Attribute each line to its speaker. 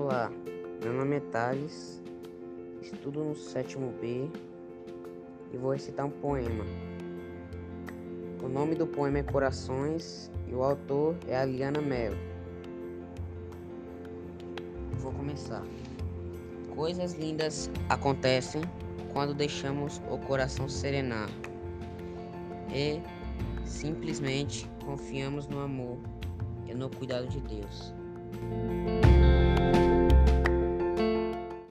Speaker 1: Olá, meu nome é Thales, estudo no sétimo B e vou recitar um poema. O nome do poema é Corações e o autor é Aliana Mello. Vou começar. Coisas lindas acontecem quando deixamos o coração serenar e simplesmente confiamos no amor e no cuidado de Deus.